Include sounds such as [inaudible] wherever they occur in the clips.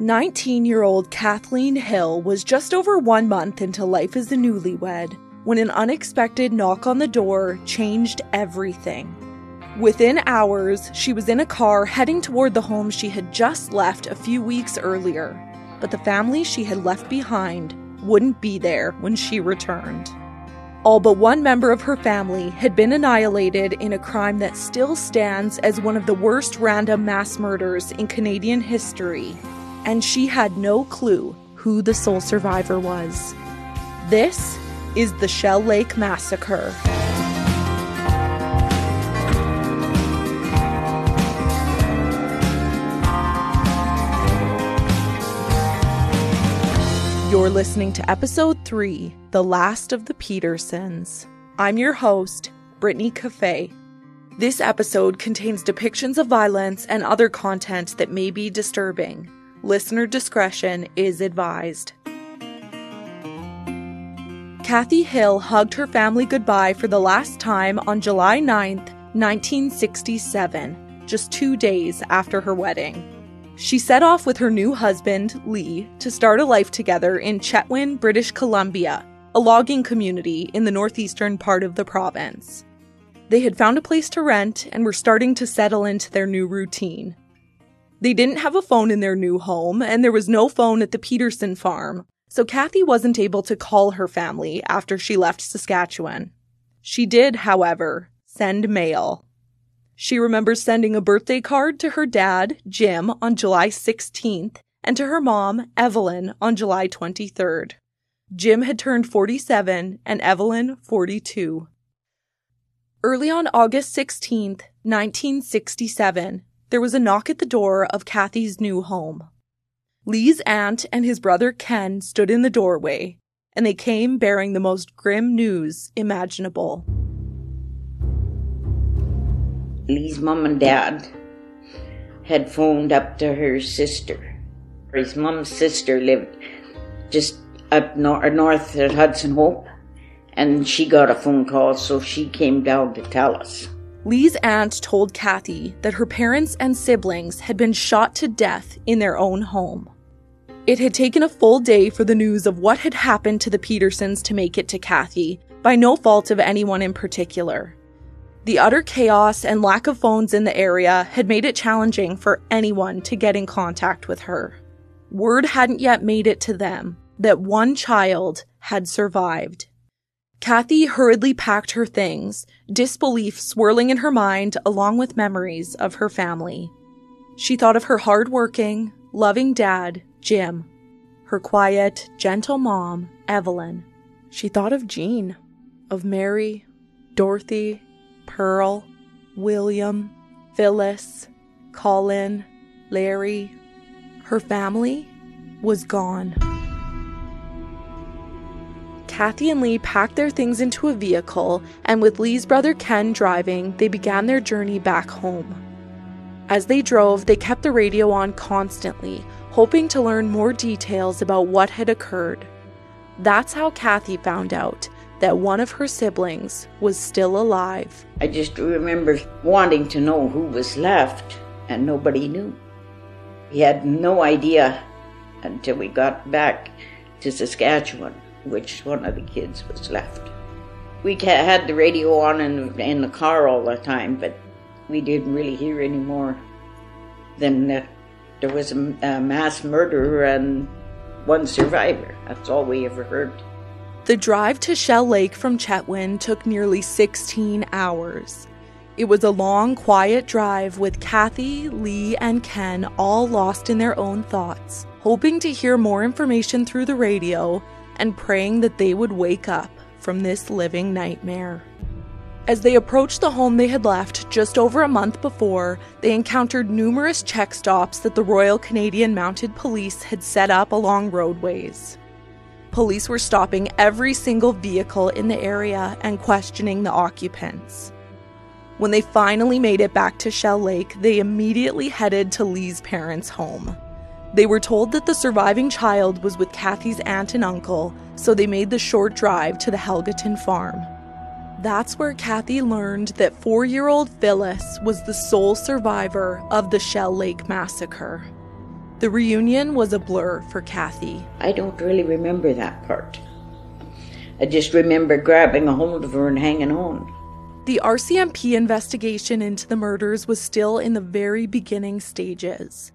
19 year old Kathleen Hill was just over one month into life as a newlywed when an unexpected knock on the door changed everything. Within hours, she was in a car heading toward the home she had just left a few weeks earlier, but the family she had left behind wouldn't be there when she returned. All but one member of her family had been annihilated in a crime that still stands as one of the worst random mass murders in Canadian history, and she had no clue who the sole survivor was. This is the Shell Lake Massacre. You're listening to episode 3, The Last of the Petersons. I'm your host, Brittany Cafe. This episode contains depictions of violence and other content that may be disturbing. Listener discretion is advised. Kathy Hill hugged her family goodbye for the last time on July 9th, 1967, just two days after her wedding. She set off with her new husband, Lee, to start a life together in Chetwynd, British Columbia, a logging community in the northeastern part of the province. They had found a place to rent and were starting to settle into their new routine. They didn't have a phone in their new home, and there was no phone at the Peterson farm, so Kathy wasn't able to call her family after she left Saskatchewan. She did, however, send mail. She remembers sending a birthday card to her dad, Jim, on July 16th, and to her mom, Evelyn, on July 23rd. Jim had turned 47 and Evelyn 42. Early on August 16th, 1967, there was a knock at the door of Kathy's new home. Lee's aunt and his brother Ken stood in the doorway, and they came bearing the most grim news imaginable. Lee's mom and dad had phoned up to her sister. His mom's sister lived just up nor- uh, north at Hudson Hope, and she got a phone call, so she came down to tell us. Lee's aunt told Kathy that her parents and siblings had been shot to death in their own home. It had taken a full day for the news of what had happened to the Petersons to make it to Kathy, by no fault of anyone in particular. The utter chaos and lack of phones in the area had made it challenging for anyone to get in contact with her. Word hadn't yet made it to them that one child had survived. Kathy hurriedly packed her things, disbelief swirling in her mind along with memories of her family. She thought of her hard-working, loving dad, Jim, her quiet, gentle mom, Evelyn. She thought of Jean, of Mary, Dorothy, Pearl, William, Phyllis, Colin, Larry. Her family was gone. Kathy and Lee packed their things into a vehicle, and with Lee's brother Ken driving, they began their journey back home. As they drove, they kept the radio on constantly, hoping to learn more details about what had occurred. That's how Kathy found out that one of her siblings was still alive. I just remember wanting to know who was left, and nobody knew. We had no idea until we got back to Saskatchewan which one of the kids was left. We had the radio on in, in the car all the time, but we didn't really hear any more than that there was a, a mass murder and one survivor. That's all we ever heard. The drive to Shell Lake from Chetwynd took nearly 16 hours. It was a long, quiet drive with Kathy, Lee, and Ken all lost in their own thoughts, hoping to hear more information through the radio and praying that they would wake up from this living nightmare. As they approached the home they had left just over a month before, they encountered numerous check stops that the Royal Canadian Mounted Police had set up along roadways. Police were stopping every single vehicle in the area and questioning the occupants. When they finally made it back to Shell Lake, they immediately headed to Lee's parents' home. They were told that the surviving child was with Kathy's aunt and uncle, so they made the short drive to the Helgaton farm. That's where Kathy learned that four year old Phyllis was the sole survivor of the Shell Lake massacre. The reunion was a blur for Kathy. I don't really remember that part. I just remember grabbing a hold of her and hanging on. The RCMP investigation into the murders was still in the very beginning stages.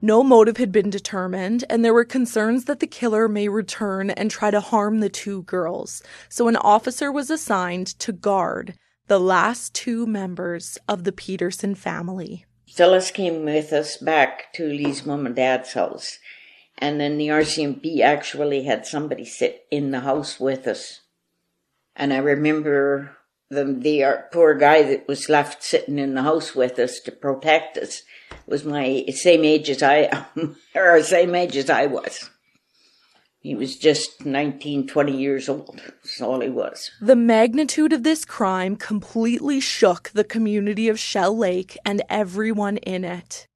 No motive had been determined, and there were concerns that the killer may return and try to harm the two girls, so an officer was assigned to guard the last two members of the Peterson family. Phyllis came with us back to Lee's mom and dad's house, and then the RCMP actually had somebody sit in the house with us. And I remember the, the uh, poor guy that was left sitting in the house with us to protect us was my same age as I [laughs] or same age as I was. He was just 19, 20 years old. That's all he was. The magnitude of this crime completely shook the community of Shell Lake and everyone in it.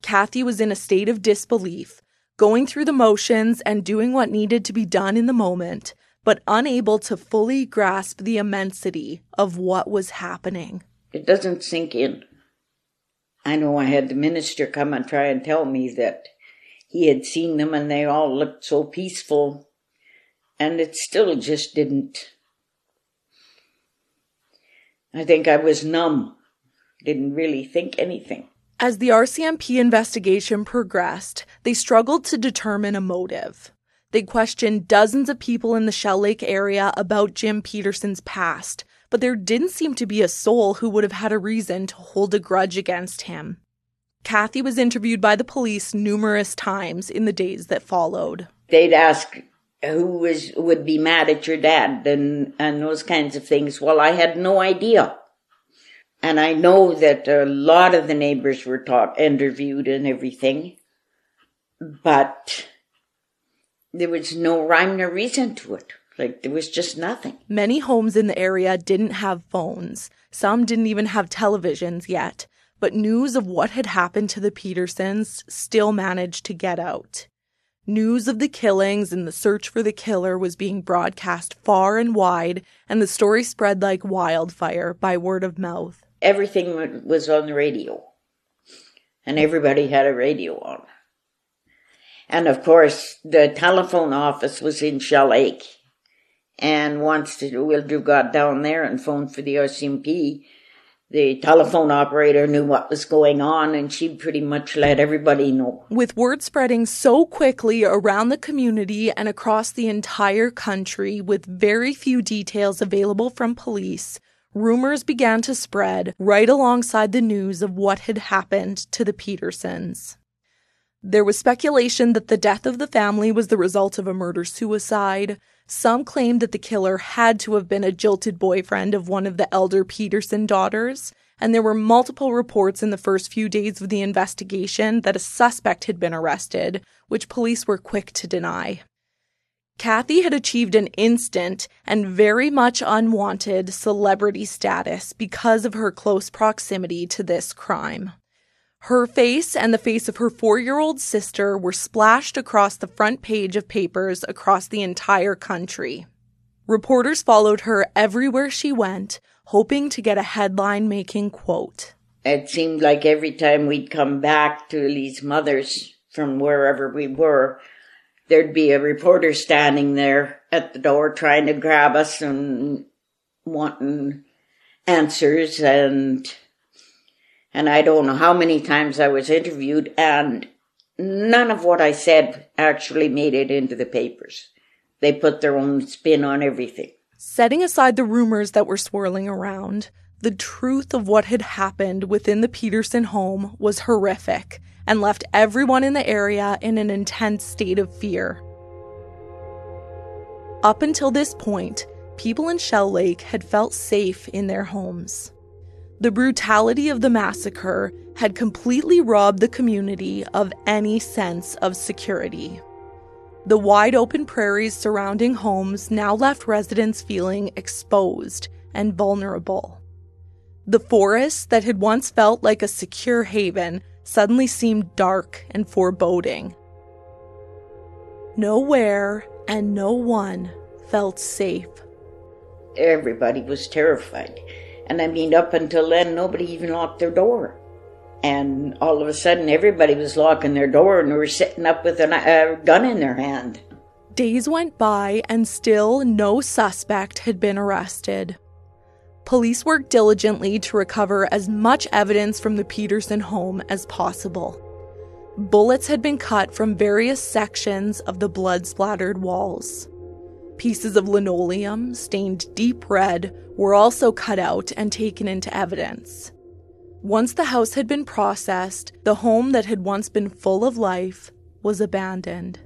Kathy was in a state of disbelief, going through the motions and doing what needed to be done in the moment, but unable to fully grasp the immensity of what was happening. It doesn't sink in. I know I had the minister come and try and tell me that he had seen them and they all looked so peaceful, and it still just didn't. I think I was numb, didn't really think anything. As the RCMP investigation progressed, they struggled to determine a motive. They questioned dozens of people in the Shell Lake area about Jim Peterson's past, but there didn't seem to be a soul who would have had a reason to hold a grudge against him. Kathy was interviewed by the police numerous times in the days that followed. They'd ask who was would be mad at your dad and and those kinds of things. Well, I had no idea. And I know that a lot of the neighbors were taught interviewed and everything. But there was no rhyme nor reason to it. Like there was just nothing. Many homes in the area didn't have phones. Some didn't even have televisions yet. But news of what had happened to the Petersons still managed to get out. News of the killings and the search for the killer was being broadcast far and wide, and the story spread like wildfire by word of mouth. Everything was on the radio, and everybody had a radio on. And of course, the telephone office was in Shell Lake. And once Wildrew got down there and phoned for the RCMP, the telephone operator knew what was going on and she pretty much let everybody know. With word spreading so quickly around the community and across the entire country with very few details available from police, rumors began to spread right alongside the news of what had happened to the Petersons. There was speculation that the death of the family was the result of a murder suicide. Some claimed that the killer had to have been a jilted boyfriend of one of the elder Peterson daughters, and there were multiple reports in the first few days of the investigation that a suspect had been arrested, which police were quick to deny. Kathy had achieved an instant and very much unwanted celebrity status because of her close proximity to this crime. Her face and the face of her four year old sister were splashed across the front page of papers across the entire country. Reporters followed her everywhere she went, hoping to get a headline making quote. It seemed like every time we'd come back to Lee's mother's from wherever we were, there'd be a reporter standing there at the door trying to grab us and wanting answers and and I don't know how many times I was interviewed, and none of what I said actually made it into the papers. They put their own spin on everything. Setting aside the rumors that were swirling around, the truth of what had happened within the Peterson home was horrific and left everyone in the area in an intense state of fear. Up until this point, people in Shell Lake had felt safe in their homes. The brutality of the massacre had completely robbed the community of any sense of security. The wide open prairies surrounding homes now left residents feeling exposed and vulnerable. The forest that had once felt like a secure haven suddenly seemed dark and foreboding. Nowhere and no one felt safe. Everybody was terrified. And I mean, up until then, nobody even locked their door. And all of a sudden, everybody was locking their door and they were sitting up with a gun in their hand. Days went by and still no suspect had been arrested. Police worked diligently to recover as much evidence from the Peterson home as possible. Bullets had been cut from various sections of the blood splattered walls. Pieces of linoleum, stained deep red, were also cut out and taken into evidence. Once the house had been processed, the home that had once been full of life was abandoned.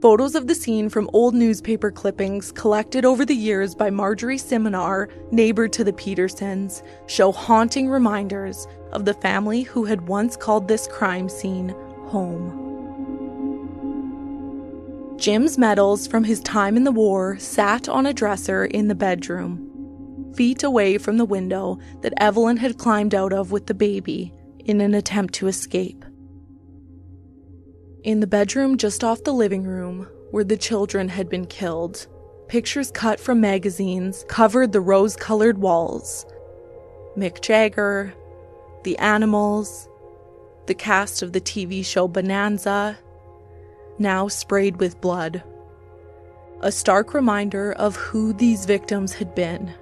Photos of the scene from old newspaper clippings collected over the years by Marjorie Simonar, neighbor to the Petersons, show haunting reminders of the family who had once called this crime scene home. Jim's medals from his time in the war sat on a dresser in the bedroom, feet away from the window that Evelyn had climbed out of with the baby in an attempt to escape. In the bedroom just off the living room, where the children had been killed, pictures cut from magazines covered the rose colored walls. Mick Jagger, the animals, the cast of the TV show Bonanza, now sprayed with blood. A stark reminder of who these victims had been.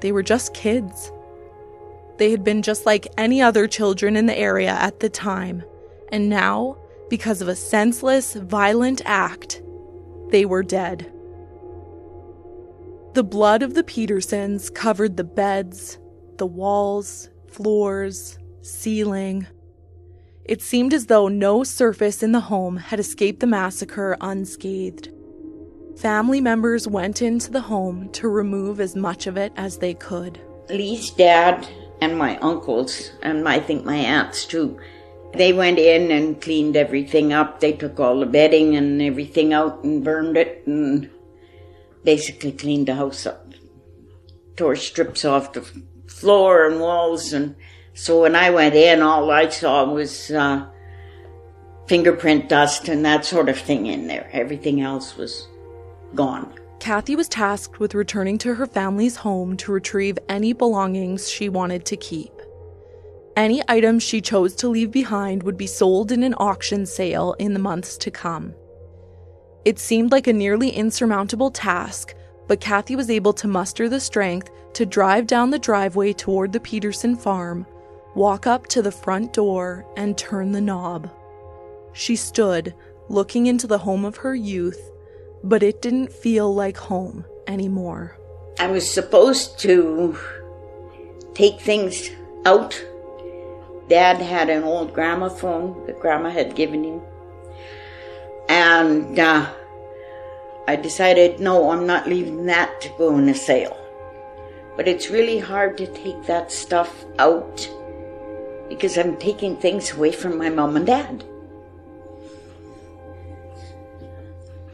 They were just kids. They had been just like any other children in the area at the time, and now because of a senseless, violent act, they were dead. The blood of the Petersons covered the beds, the walls, floors, ceiling. It seemed as though no surface in the home had escaped the massacre unscathed. Family members went into the home to remove as much of it as they could. Lee's dad and my uncles, and I think my aunts too, they went in and cleaned everything up. They took all the bedding and everything out and burned it and basically cleaned the house up. Tore strips off the floor and walls. And so when I went in, all I saw was uh, fingerprint dust and that sort of thing in there. Everything else was gone. Kathy was tasked with returning to her family's home to retrieve any belongings she wanted to keep. Any items she chose to leave behind would be sold in an auction sale in the months to come. It seemed like a nearly insurmountable task, but Kathy was able to muster the strength to drive down the driveway toward the Peterson farm, walk up to the front door, and turn the knob. She stood, looking into the home of her youth, but it didn't feel like home anymore. I was supposed to take things out Dad had an old gramophone that Grandma had given him. And uh, I decided, no, I'm not leaving that to go in a sale. But it's really hard to take that stuff out because I'm taking things away from my mom and dad.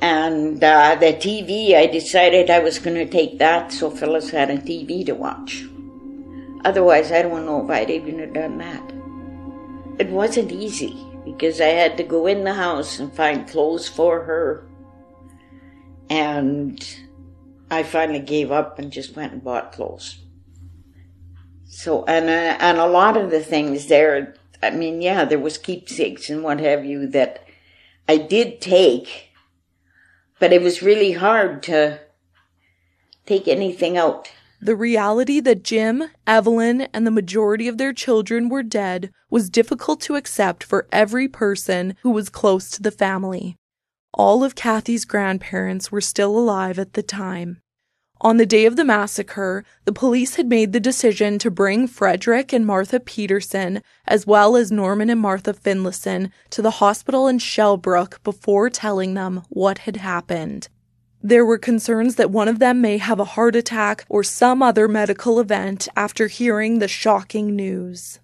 And uh, the TV, I decided I was going to take that so Phyllis had a TV to watch. Otherwise, I don't know if I'd even have done that. It wasn't easy because I had to go in the house and find clothes for her. And I finally gave up and just went and bought clothes. So, and, uh, and a lot of the things there, I mean, yeah, there was keepsakes and what have you that I did take, but it was really hard to take anything out. The reality that Jim, Evelyn, and the majority of their children were dead was difficult to accept for every person who was close to the family. All of Kathy's grandparents were still alive at the time. On the day of the massacre, the police had made the decision to bring Frederick and Martha Peterson, as well as Norman and Martha Finlayson, to the hospital in Shellbrook before telling them what had happened. There were concerns that one of them may have a heart attack or some other medical event after hearing the shocking news.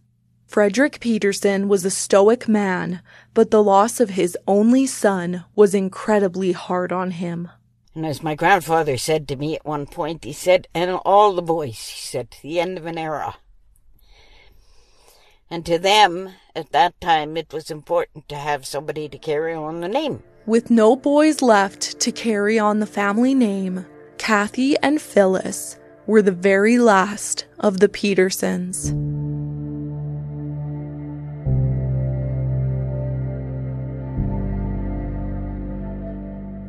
Frederick Peterson was a stoic man, but the loss of his only son was incredibly hard on him. And as my grandfather said to me at one point, he said, and all the boys, he said, the end of an era. And to them, at that time, it was important to have somebody to carry on the name. With no boys left to carry on the family name, Kathy and Phyllis were the very last of the Petersons.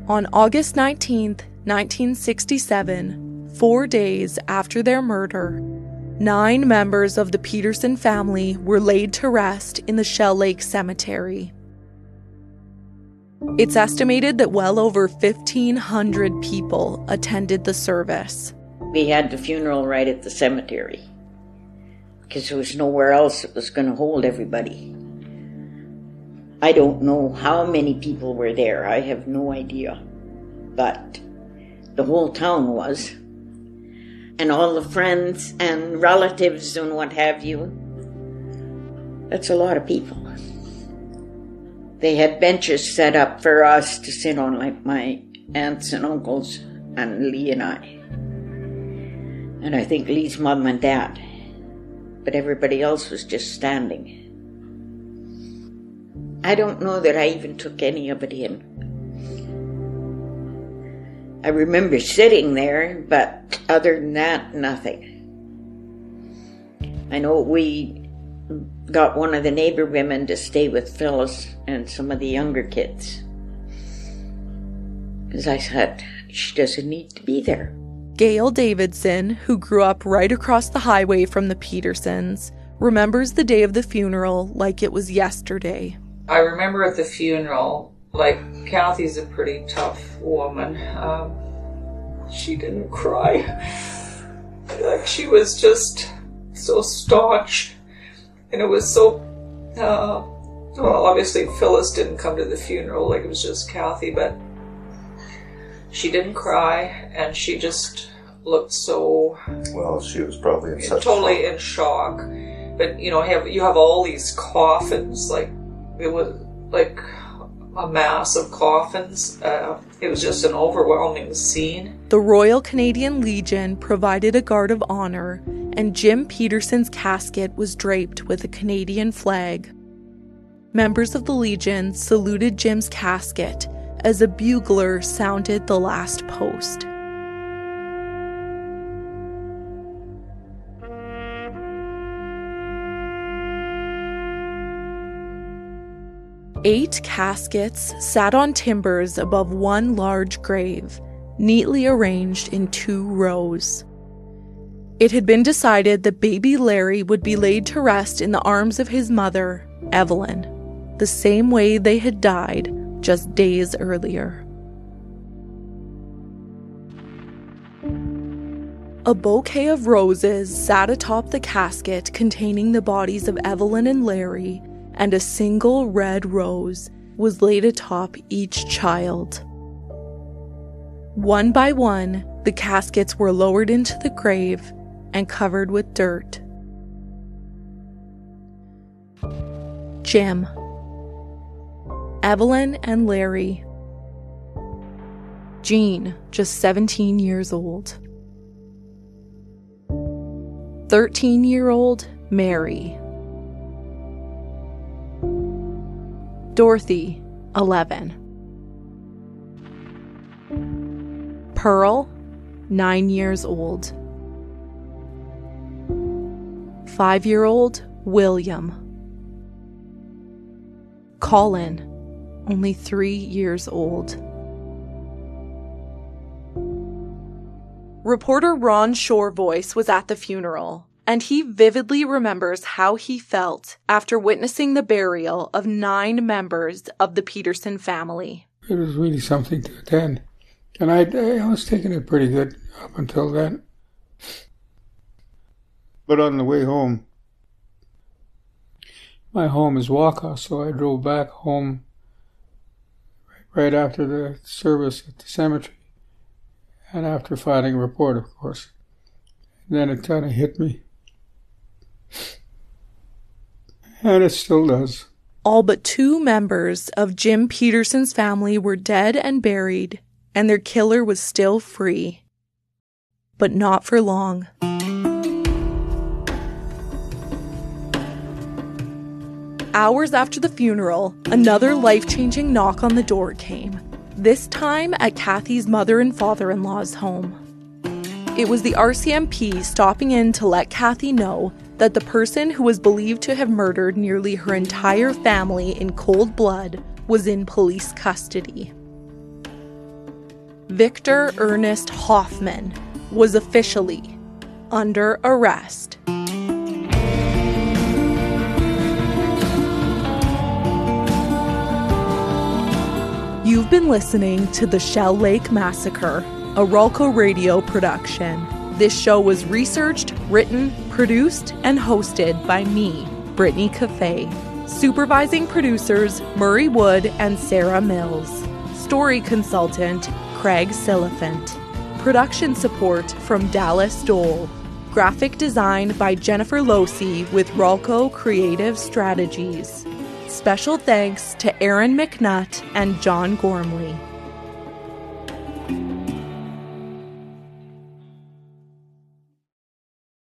On August 19th, 1967, four days after their murder, nine members of the Peterson family were laid to rest in the Shell Lake Cemetery. It's estimated that well over 1,500 people attended the service. We had the funeral right at the cemetery because there was nowhere else that was going to hold everybody. I don't know how many people were there. I have no idea. But the whole town was. And all the friends and relatives and what have you. That's a lot of people. They had benches set up for us to sit on, like my aunts and uncles and Lee and I. And I think Lee's mom and dad. But everybody else was just standing. I don't know that I even took any of it in. I remember sitting there, but other than that, nothing. I know we got one of the neighbor women to stay with Phyllis and some of the younger kids. Because I said, she doesn't need to be there. Gail Davidson, who grew up right across the highway from the Petersons, remembers the day of the funeral like it was yesterday. I remember at the funeral, like Kathy's a pretty tough woman. Um, she didn't cry. Like she was just so staunch, and it was so. Uh, well, obviously Phyllis didn't come to the funeral; like it was just Kathy, but she didn't cry, and she just looked so. Well, she was probably in such totally shock. in shock. But you know, have you have all these coffins like it was like a mass of coffins. Uh, it was just an overwhelming scene. The Royal Canadian Legion provided a guard of honor, and Jim Peterson's casket was draped with a Canadian flag. Members of the Legion saluted Jim's casket as a bugler sounded the last post. Eight caskets sat on timbers above one large grave, neatly arranged in two rows. It had been decided that baby Larry would be laid to rest in the arms of his mother, Evelyn, the same way they had died just days earlier. A bouquet of roses sat atop the casket containing the bodies of Evelyn and Larry and a single red rose was laid atop each child. One by one, the caskets were lowered into the grave and covered with dirt. Jim, Evelyn, and Larry. Jean, just 17 years old. 13 year old Mary. Dorothy, 11. Pearl, 9 years old. 5 year old William. Colin, only 3 years old. Reporter Ron Shorevoice was at the funeral and he vividly remembers how he felt after witnessing the burial of nine members of the Peterson family. It was really something to attend. And I, I was taking it pretty good up until then. But on the way home, my home is Wakaw, so I drove back home right after the service at the cemetery and after filing a report, of course. And then it kind of hit me. And it still does. All but two members of Jim Peterson's family were dead and buried, and their killer was still free. But not for long. Hours after the funeral, another life changing knock on the door came, this time at Kathy's mother and father in law's home. It was the RCMP stopping in to let Kathy know that the person who was believed to have murdered nearly her entire family in cold blood was in police custody. Victor Ernest Hoffman was officially under arrest. You've been listening to the Shell Lake Massacre, a Rawlco Radio production. This show was researched, written, produced, and hosted by me, Brittany Cafe. Supervising producers Murray Wood and Sarah Mills. Story consultant Craig Silliphant. Production support from Dallas Dole. Graphic design by Jennifer Losi with Rawlco Creative Strategies. Special thanks to Aaron McNutt and John Gormley.